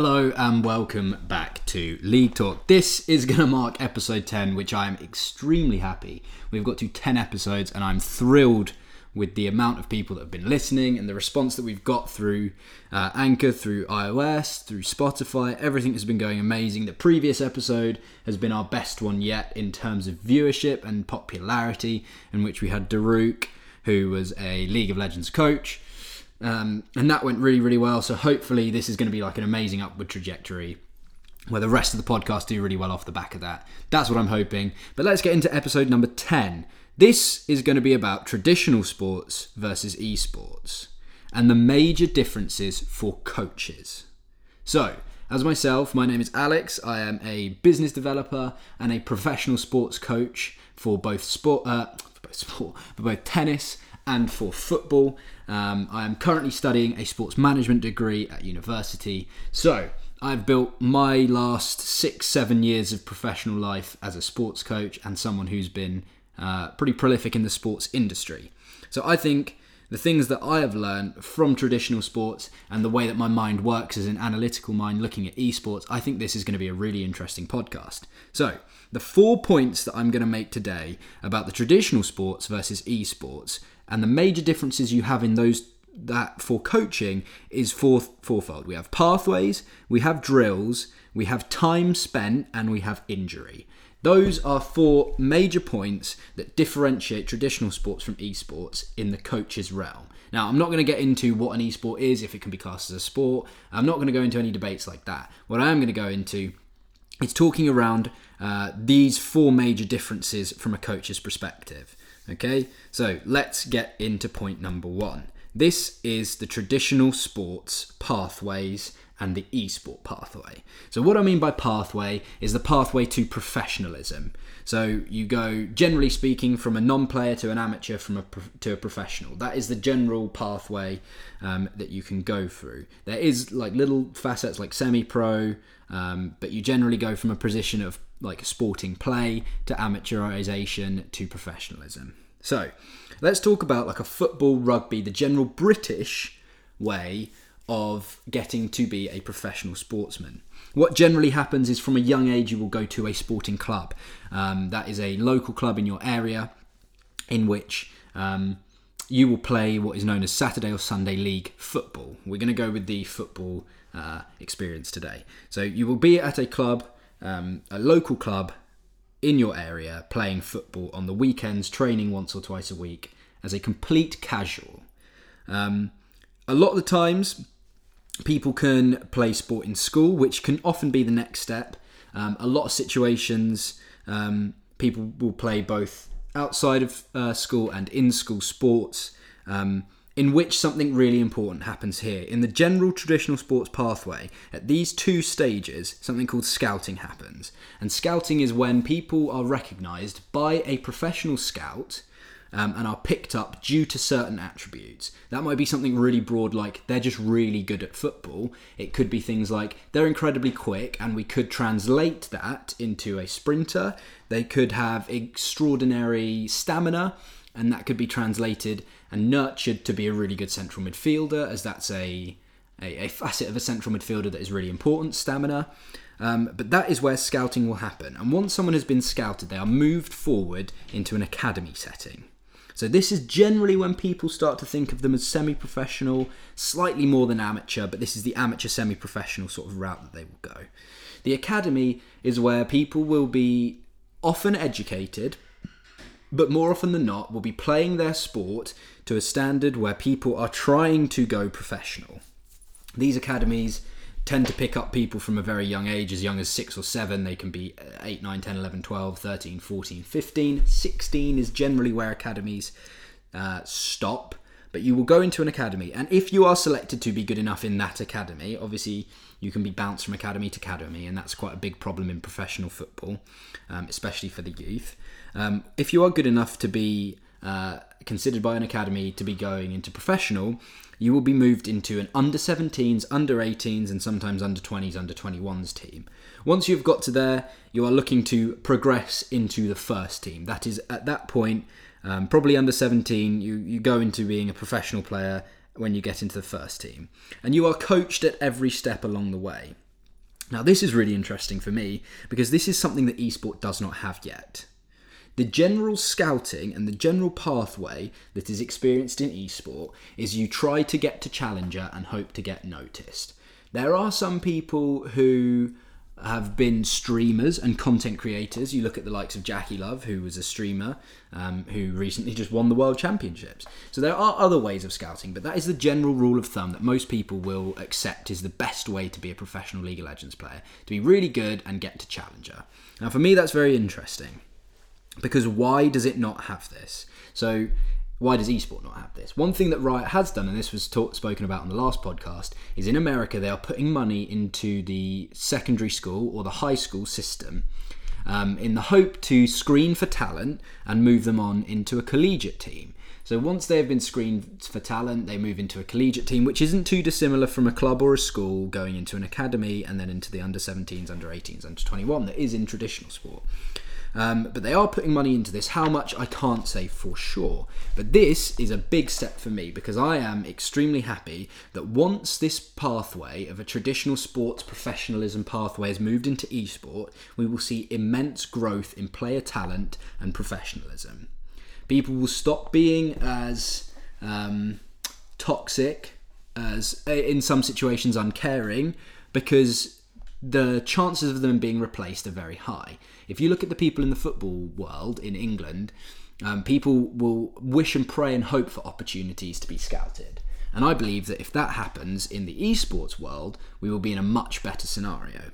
Hello and welcome back to League Talk. This is going to mark episode 10, which I am extremely happy. We've got to 10 episodes and I'm thrilled with the amount of people that have been listening and the response that we've got through uh, Anchor, through iOS, through Spotify. Everything has been going amazing. The previous episode has been our best one yet in terms of viewership and popularity, in which we had Daruk, who was a League of Legends coach. Um, and that went really, really well. So hopefully, this is going to be like an amazing upward trajectory where the rest of the podcast do really well off the back of that. That's what I'm hoping. But let's get into episode number 10. This is going to be about traditional sports versus esports and the major differences for coaches. So, as myself, my name is Alex. I am a business developer and a professional sports coach for both sport, uh, for both sport, for both tennis and for football. Um, I am currently studying a sports management degree at university. So, I've built my last six, seven years of professional life as a sports coach and someone who's been uh, pretty prolific in the sports industry. So, I think the things that I have learned from traditional sports and the way that my mind works as an analytical mind looking at esports, I think this is going to be a really interesting podcast. So, the four points that I'm going to make today about the traditional sports versus esports and the major differences you have in those that for coaching is four, fourfold. We have pathways, we have drills, we have time spent, and we have injury. Those are four major points that differentiate traditional sports from esports in the coach's realm. Now, I'm not going to get into what an esport is, if it can be classed as a sport. I'm not going to go into any debates like that. What I am going to go into is talking around uh, these four major differences from a coach's perspective. Okay, so let's get into point number one. This is the traditional sports pathways and the esport pathway. So, what I mean by pathway is the pathway to professionalism. So, you go, generally speaking, from a non player to an amateur from a to a professional. That is the general pathway um, that you can go through. There is like little facets like semi pro, um, but you generally go from a position of like sporting play to amateurization to professionalism. So, let's talk about like a football, rugby, the general British way of getting to be a professional sportsman. What generally happens is from a young age, you will go to a sporting club. Um, that is a local club in your area in which um, you will play what is known as Saturday or Sunday League football. We're going to go with the football uh, experience today. So you will be at a club, um, a local club in your area, playing football on the weekends, training once or twice a week as a complete casual. Um, a lot of the times, people can play sport in school, which can often be the next step. Um, a lot of situations, um, people will play both outside of uh, school and in school sports, um, in which something really important happens here. In the general traditional sports pathway, at these two stages, something called scouting happens. And scouting is when people are recognised by a professional scout um, and are picked up due to certain attributes. That might be something really broad, like they're just really good at football. It could be things like they're incredibly quick, and we could translate that into a sprinter. They could have extraordinary stamina, and that could be translated and nurtured to be a really good central midfielder, as that's a, a, a facet of a central midfielder that is really important stamina. Um, but that is where scouting will happen. And once someone has been scouted, they are moved forward into an academy setting. So this is generally when people start to think of them as semi-professional, slightly more than amateur, but this is the amateur semi-professional sort of route that they will go. The academy is where people will be often educated, but more often than not will be playing their sport to a standard where people are trying to go professional. These academies tend to pick up people from a very young age, as young as 6 or 7. They can be uh, 8, 9, 10, 11, 12, 13, 14, 15. 16 is generally where academies uh, stop. But you will go into an academy, and if you are selected to be good enough in that academy, obviously you can be bounced from academy to academy, and that's quite a big problem in professional football, um, especially for the youth. Um, if you are good enough to be uh, considered by an academy to be going into professional, you will be moved into an under 17s, under 18s, and sometimes under 20s, under 21s team. Once you've got to there, you are looking to progress into the first team. That is, at that point, um, probably under 17, you, you go into being a professional player when you get into the first team. And you are coached at every step along the way. Now, this is really interesting for me because this is something that esport does not have yet. The general scouting and the general pathway that is experienced in esport is you try to get to challenger and hope to get noticed. There are some people who have been streamers and content creators. You look at the likes of JackeyLove, who was a streamer, um, who recently just won the World Championships. So there are other ways of scouting, but that is the general rule of thumb that most people will accept is the best way to be a professional League of Legends player to be really good and get to Challenger. Now, for me, that's very interesting because why does it not have this? So why does esport not have this? One thing that Riot has done, and this was talk, spoken about on the last podcast, is in America they are putting money into the secondary school or the high school system um, in the hope to screen for talent and move them on into a collegiate team. So once they have been screened for talent, they move into a collegiate team, which isn't too dissimilar from a club or a school going into an academy and then into the under 17s, under 18s, under 21 that is in traditional sport. Um, but they are putting money into this. How much I can't say for sure. But this is a big step for me because I am extremely happy that once this pathway of a traditional sports professionalism pathway has moved into esport, we will see immense growth in player talent and professionalism. People will stop being as um, toxic, as in some situations uncaring, because the chances of them being replaced are very high. If you look at the people in the football world in England, um, people will wish and pray and hope for opportunities to be scouted. And I believe that if that happens in the esports world, we will be in a much better scenario.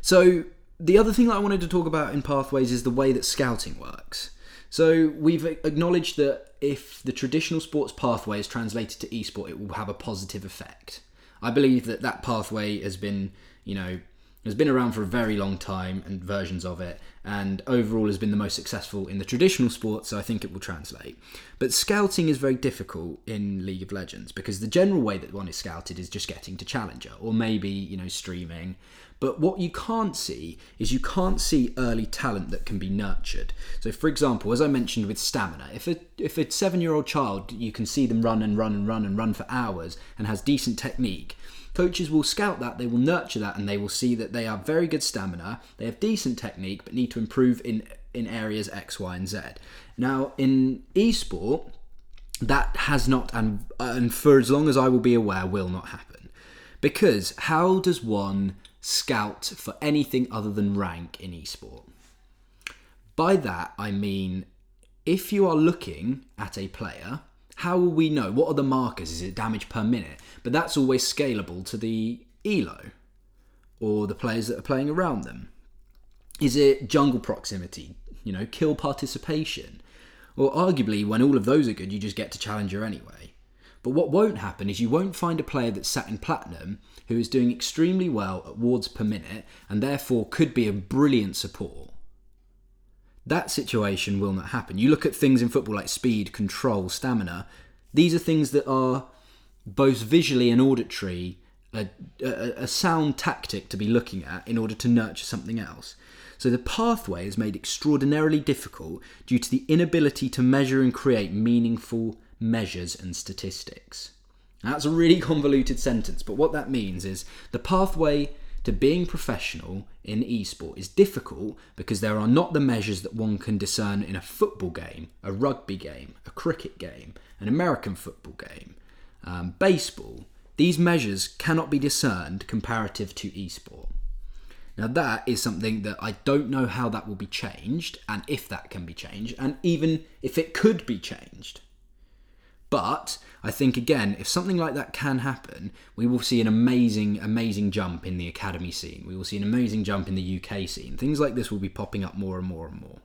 So, the other thing that I wanted to talk about in Pathways is the way that scouting works. So, we've acknowledged that if the traditional sports pathway is translated to esport, it will have a positive effect. I believe that that pathway has been, you know, has been around for a very long time and versions of it, and overall has been the most successful in the traditional sport, so I think it will translate. But scouting is very difficult in League of Legends because the general way that one is scouted is just getting to Challenger or maybe, you know, streaming. But what you can't see is you can't see early talent that can be nurtured. So, for example, as I mentioned with stamina, if a if a seven year old child you can see them run and run and run and run for hours and has decent technique, coaches will scout that, they will nurture that, and they will see that they have very good stamina, they have decent technique, but need to improve in in areas X, Y, and Z. Now, in esport, that has not, and and for as long as I will be aware, will not happen, because how does one scout for anything other than rank in esport? By that, I mean if you are looking at a player how will we know? What are the markers? Is it damage per minute? But that's always scalable to the ELO or the players that are playing around them. Is it jungle proximity? You know, kill participation? Or arguably, when all of those are good, you just get to challenger anyway. But what won't happen is you won't find a player that's sat in platinum who is doing extremely well at wards per minute and therefore could be a brilliant support that situation will not happen. You look at things in football like speed, control, stamina. These are things that are both visually and auditory a, a, a, sound tactic to be looking at in order to nurture something else. So the pathway is made extraordinarily difficult due to the inability to measure and create meaningful measures and statistics. that's a really convoluted sentence, but what that means is the pathway to being professional in esport is difficult because there are not the measures that one can discern in a football game, a rugby game, a cricket game, an American football game, um, baseball. These measures cannot be discerned comparative to esport. Now, that is something that I don't know how that will be changed and if that can be changed, and even if it could be changed. But I think again, if something like that can happen, we will see an amazing, amazing jump in the academy scene. We will see an amazing jump in the UK scene. Things like this will be popping up more and more and more.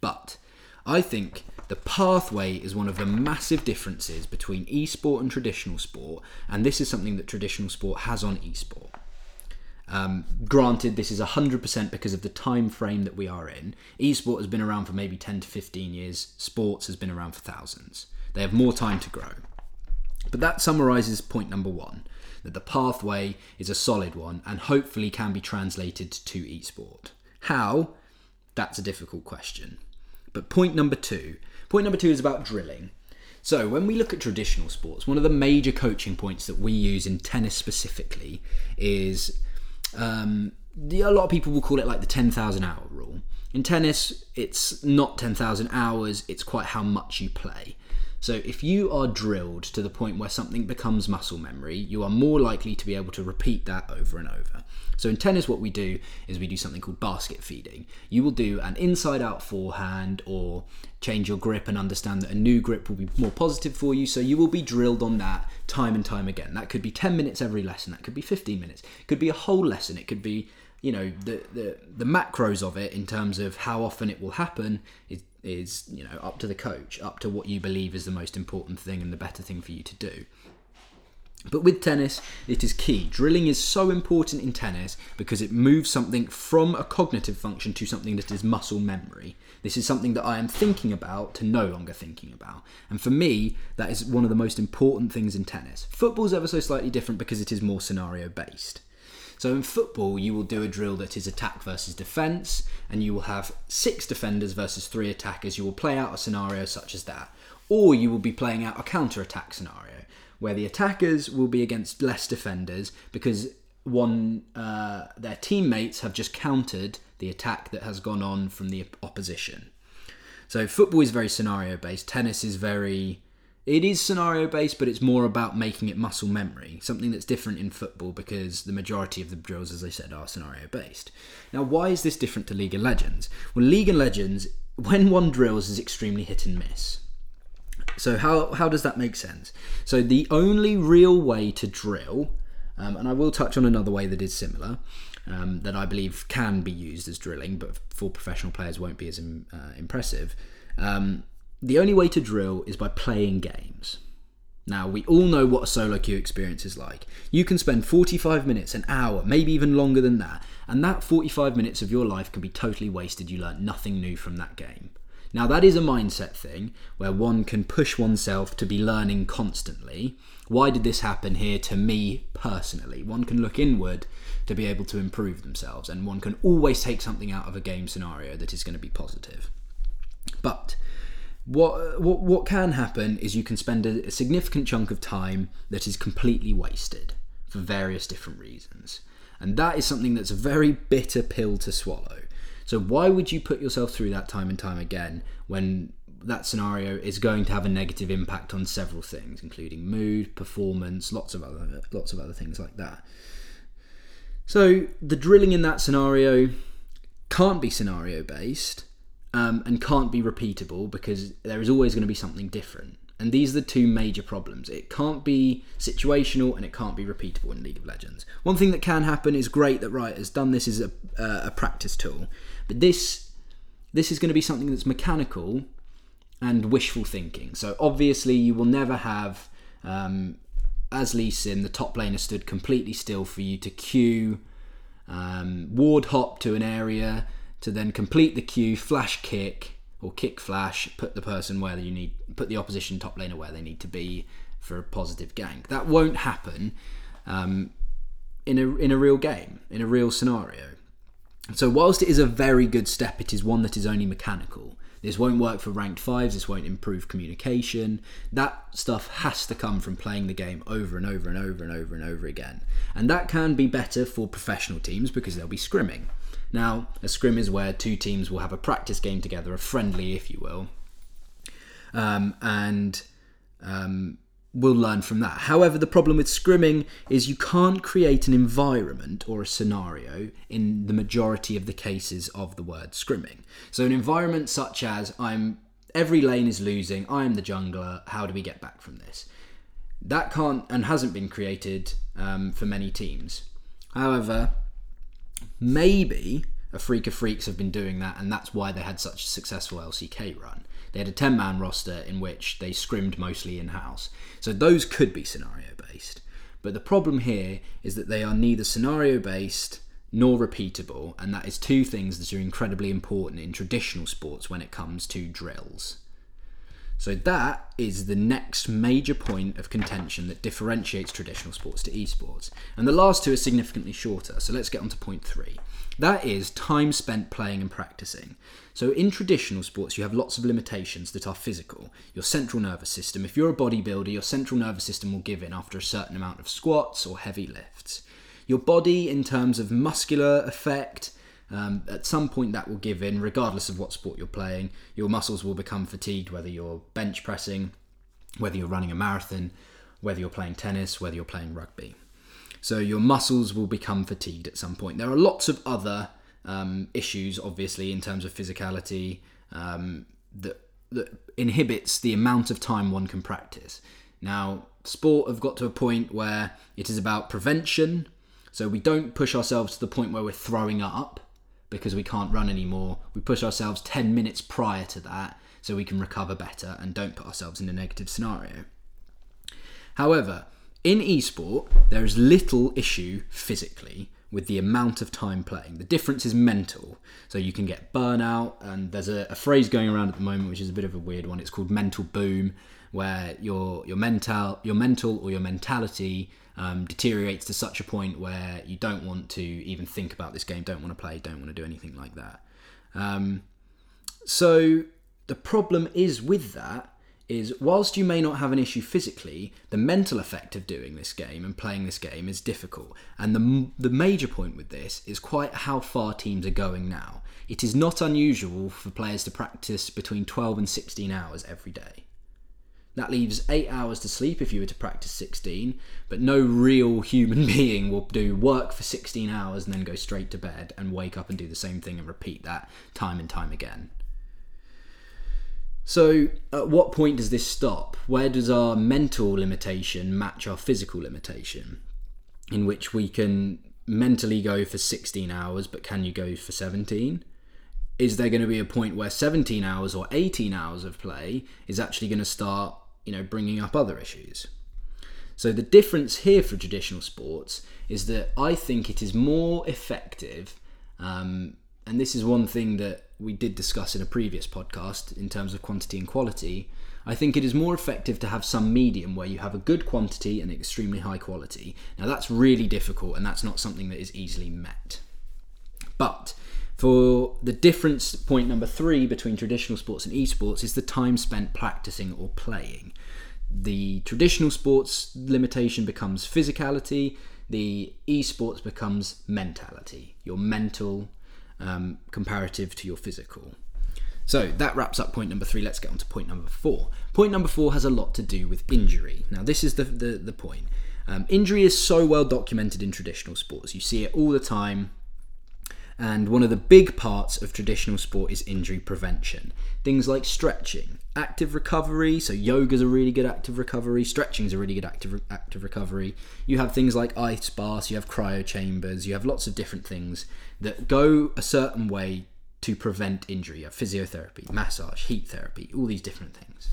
But I think the pathway is one of the massive differences between esport and traditional sport, and this is something that traditional sport has on esport. Um, granted, this is 100% because of the time frame that we are in. Esport has been around for maybe 10 to 15 years, sports has been around for thousands. They have more time to grow. But that summarizes point number one that the pathway is a solid one and hopefully can be translated to esport. How? That's a difficult question. But point number two point number two is about drilling. So, when we look at traditional sports, one of the major coaching points that we use in tennis specifically is um, a lot of people will call it like the 10,000 hour rule. In tennis, it's not 10,000 hours, it's quite how much you play. So if you are drilled to the point where something becomes muscle memory, you are more likely to be able to repeat that over and over. So in tennis, what we do is we do something called basket feeding. You will do an inside out forehand or change your grip and understand that a new grip will be more positive for you. So you will be drilled on that time and time again. That could be 10 minutes every lesson, that could be 15 minutes, it could be a whole lesson, it could be you know the, the the macros of it in terms of how often it will happen is is you know up to the coach up to what you believe is the most important thing and the better thing for you to do but with tennis, it is key. Drilling is so important in tennis because it moves something from a cognitive function to something that is muscle memory. This is something that I am thinking about to no longer thinking about. And for me, that is one of the most important things in tennis. Football's ever so slightly different because it is more scenario based. So in football, you will do a drill that is attack versus defense, and you will have six defenders versus three attackers. You will play out a scenario such as that. Or you will be playing out a counter attack scenario where the attackers will be against less defenders because one uh, their teammates have just countered the attack that has gone on from the opposition. So football is very scenario based. Tennis is very it is scenario based, but it's more about making it muscle memory. Something that's different in football because the majority of the drills, as I said, are scenario based. Now, why is this different to League of Legends? Well, League of Legends, when one drills, is extremely hit and miss. So how how does that make sense? So the only real way to drill, um, and I will touch on another way that is similar, um, that I believe can be used as drilling, but for professional players won't be as uh, impressive. Um, the only way to drill is by playing games. Now, we all know what a solo queue experience is like. You can spend 45 minutes, an hour, maybe even longer than that, and that 45 minutes of your life can be totally wasted. You learn nothing new from that game. Now, that is a mindset thing where one can push oneself to be learning constantly. Why did this happen here to me personally? One can look inward to be able to improve themselves, and one can always take something out of a game scenario that is going to be positive. But what, what, what can happen is you can spend a, a significant chunk of time that is completely wasted for various different reasons. And that is something that's a very bitter pill to swallow. So why would you put yourself through that time and time again when that scenario is going to have a negative impact on several things, including mood, performance, lots of other lots of other things like that. So the drilling in that scenario can't be scenario based um, and can't be repeatable because there is always going to be something different. And these are the two major problems. It can't be situational and it can't be repeatable in League of Legends. One thing that can happen is great that Riot has done this is a, uh, a practice tool. But this this is going to be something that's mechanical and wishful thinking. So obviously you will never have um, as Lee Sin, the top laner stood completely still for you to Q, um, ward hop to an area, to then complete the Q, flash kick or kick flash, put the person where you need, put the opposition top laner where they need to be for a positive gank. That won't happen um, in a in a real game, in a real scenario. So whilst it is a very good step, it is one that is only mechanical. This won't work for ranked fives. This won't improve communication. That stuff has to come from playing the game over and over and over and over and over again. And that can be better for professional teams because they'll be scrimming. Now, a scrim is where two teams will have a practice game together, a friendly, if you will, um, and um, we'll learn from that. However, the problem with scrimming is you can't create an environment or a scenario in the majority of the cases of the word scrimming. So, an environment such as I'm every lane is losing, I am the jungler, how do we get back from this? That can't and hasn't been created um, for many teams. However, maybe Afreeca Freecs have been doing that, and that's why they had such a successful LCK run. They had a 10 man roster in which they scrimmed mostly in house. So those could be scenario based. But the problem here is that they are neither scenario based nor repeatable, and that is two things that are incredibly important in traditional sports when it comes to drills. So that is the next major point of contention that differentiates traditional sports to esports. And the last two are significantly shorter, so let's get on to point three. That is time spent playing and practicing. So in traditional sports, you have lots of limitations that are physical. Your central nervous system, if you're a bodybuilder, your central nervous system will give in after a certain amount of squats or heavy lifts. Your body, in terms of muscular effect, um, at some point that will give in, regardless of what sport you're playing. Your muscles will become fatigued, whether you're bench pressing, whether you're running a marathon, whether you're playing tennis, whether you're playing rugby. So your muscles will become fatigued at some point. There are lots of other um, issues, obviously, in terms of physicality um, that, that inhibits the amount of time one can practice. Now, sport have got to a point where it is about prevention. So we don't push ourselves to the point where we're throwing up because we can't run anymore. We push ourselves 10 minutes prior to that so we can recover better and don't put ourselves in a negative scenario. However, in esport, there is little issue physically with the amount of time playing. The difference is mental. So you can get burnout, and there's a, a, phrase going around at the moment which is a bit of a weird one. It's called mental boom, where your your mental your mental or your mentality um, deteriorates to such a point where you don't want to even think about this game, don't want to play, don't want to do anything like that. Um, so the problem is with that is whilst you may not have an issue physically, the mental effect of doing this game and playing this game is difficult. And the, the major point with this is quite how far teams are going now. It is not unusual for players to practice between 12 and 16 hours every day. That leaves eight hours to sleep if you were to practice 16, but no real human being will do work for 16 hours and then go straight to bed and wake up and do the same thing and repeat that time and time again. So, at what point does this stop? Where does our mental limitation match our physical limitation? In which we can mentally go for 16 hours, but can you go for 17? Is there going to be a point where 17 hours or 18 hours of play is actually going to start you know, bringing up other issues. So the difference here for traditional sports is that I think it is more effective, um, and this is one thing that we did discuss in a previous podcast in terms of quantity and quality. I think it is more effective to have some medium where you have a good quantity and extremely high quality. Now that's really difficult, and that's not something that is easily met. But for the difference, point number three between traditional sports and esports is the time spent practicing or playing. The traditional sports limitation becomes physicality, the esports becomes mentality, your mental um, comparative to your physical. So that wraps up point number three. Let's get on to point number four. Point number four has a lot to do with injury. Now, this is the, the, the point. Um, injury is so well documented in traditional sports. You see it all the time and one of the big parts of traditional sport is injury prevention. Things like stretching, active recovery. So yoga's a really good active recovery. Stretching's a really good active active recovery. You have things like ice baths. You have cryo chambers. You have lots of different things that go a certain way to prevent injury. You have physiotherapy, massage, heat therapy, all these different things.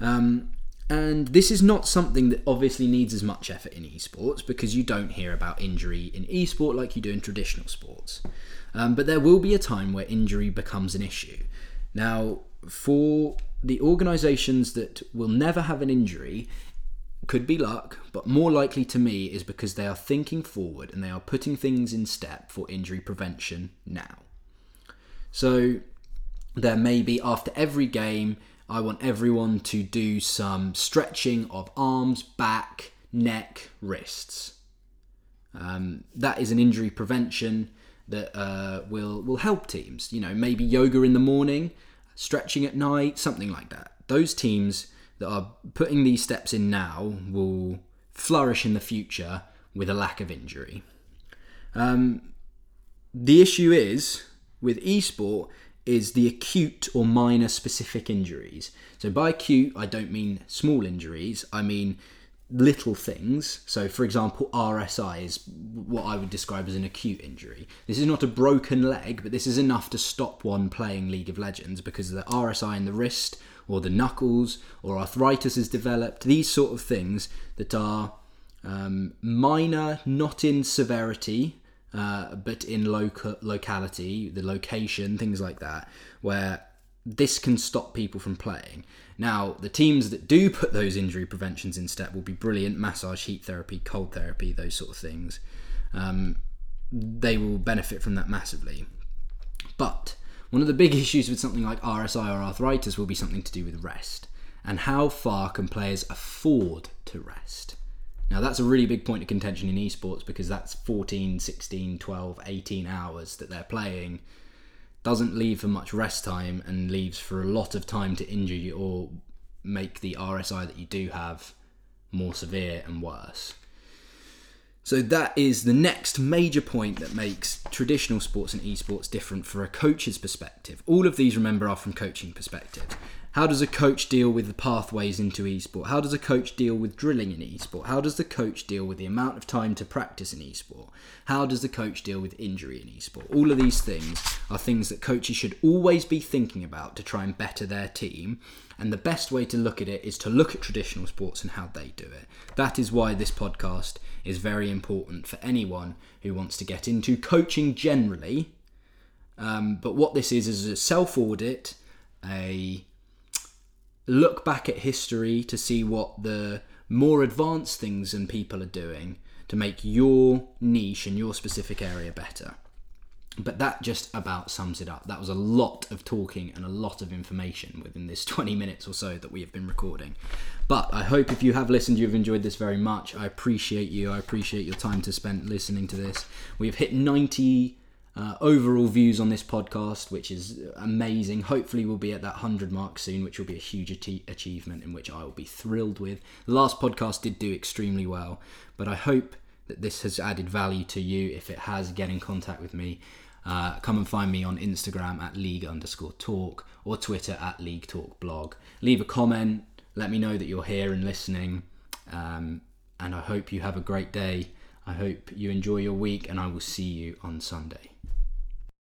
Um, and this is not something that obviously needs as much effort in esports because you don't hear about injury in esport like you do in traditional sports. Um, but there will be a time where injury becomes an issue. Now, for the organisations that will never have an injury, could be luck, but more likely to me is because they are thinking forward and they are putting things in step for injury prevention now. So there may be after every game I want everyone to do some stretching of arms, back, neck, wrists. Um, that is an injury prevention that uh, will will help teams. You know, maybe yoga in the morning, stretching at night, something like that. Those teams that are putting these steps in now will flourish in the future with a lack of injury. Um, the issue is with esport is the acute or minor specific injuries. So by acute, I don't mean small injuries, I mean little things. So, for example, RSI is what I would describe as an acute injury. This is not a broken leg, but this is enough to stop one playing League of Legends because of the RSI in the wrist or the knuckles or arthritis has developed. These sort of things that are um, minor, not in severity, uh, but in local locality, the location, things like that, where this can stop people from playing. Now, the teams that do put those injury preventions in step will be brilliant massage, heat therapy, cold therapy, those sort of things. Um, they will benefit from that massively. But one of the big issues with something like RSI or arthritis will be something to do with rest. And how far can players afford to rest? Now, that's a really big point of contention in esports because that's 14, 16, 12, 18 hours that they're playing. Doesn't leave for much rest time and leaves for a lot of time to injure you or make the RSI that you do have more severe and worse. So that is the next major point that makes traditional sports and esports different for a coach's perspective. All of these, remember, are from coaching perspective. How does a coach deal with the pathways into esport? How does a coach deal with drilling in esport? How does the coach deal with the amount of time to practice in esport? How does the coach deal with injury in esport? All of these things are things that coaches should always be thinking about to try and better their team. And the best way to look at it is to look at traditional sports and how they do it. That is why this podcast is very important for anyone who wants to get into coaching generally. Um, but what this is is a self audit, a look back at history to see what the more advanced things and people are doing to make your niche and your specific area better. But that just about sums it up. That was a lot of talking and a lot of information within this 20 minutes or so that we have been recording. But I hope if you have listened, you've enjoyed this very much. I appreciate you. I appreciate your time to spend listening to this. We've hit 90 uh, overall views on this podcast, which is amazing. Hopefully, we'll be at that 100 mark soon, which will be a huge achievement in which I will be thrilled with. The last podcast did do extremely well, but I hope that this has added value to you. If it has, get in contact with me. Uh, come and find me on Instagram at league underscore talk or Twitter at league talk blog. Leave a comment. Let me know that you're here and listening. Um, and I hope you have a great day. I hope you enjoy your week, and I will see you on Sunday.